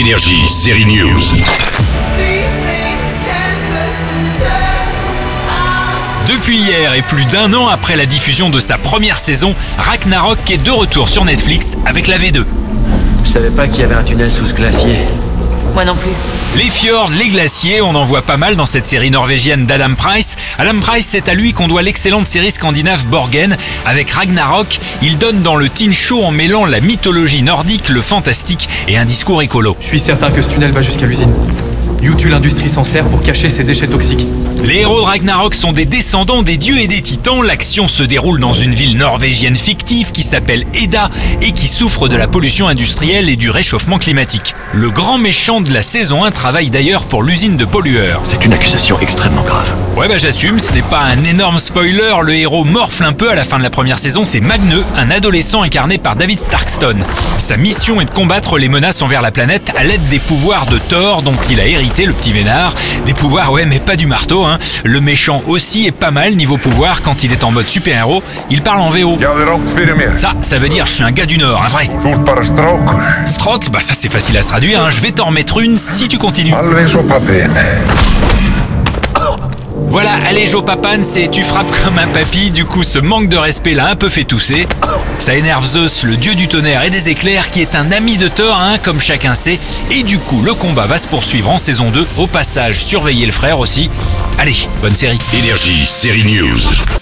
Énergie, série News. Depuis hier et plus d'un an après la diffusion de sa première saison, Ragnarok est de retour sur Netflix avec la V2. Je savais pas qu'il y avait un tunnel sous ce glacier. Moi non plus. Les fjords, les glaciers, on en voit pas mal dans cette série norvégienne d'Adam Price. Adam Price, c'est à lui qu'on doit l'excellente série scandinave Borgen. Avec Ragnarok, il donne dans le teen show en mêlant la mythologie nordique, le fantastique et un discours écolo. Je suis certain que ce tunnel va jusqu'à l'usine. YouTube l'industrie s'en sert pour cacher ses déchets toxiques. Les héros de Ragnarok sont des descendants des dieux et des titans. L'action se déroule dans une ville norvégienne fictive qui s'appelle Eda et qui souffre de la pollution industrielle et du réchauffement climatique. Le grand méchant de la saison 1 travaille d'ailleurs pour l'usine de pollueurs. C'est une accusation extrêmement grave. Ouais bah j'assume, ce n'est pas un énorme spoiler, le héros morfle un peu à la fin de la première saison, c'est Magneux, un adolescent incarné par David Starkstone. Sa mission est de combattre les menaces envers la planète à l'aide des pouvoirs de Thor dont il a hérité le petit vénard. Des pouvoirs ouais mais pas du marteau hein. Le méchant aussi est pas mal niveau pouvoir quand il est en mode super-héros, il parle en VO. Ça, ça veut dire je suis un gars du Nord, un vrai. Bara strákur. Stroke, bah ça c'est facile à se traduire, hein. je vais t'en remettre une si tu continues. Voilà, allez Joe Papane, c'est tu frappes comme un papy, du coup ce manque de respect l'a un peu fait tousser. Ça énerve Zeus, le dieu du tonnerre et des éclairs, qui est un ami de Thor, hein, comme chacun sait, et du coup le combat va se poursuivre en saison 2, au passage surveillez le frère aussi. Allez, bonne série. Énergie, série News.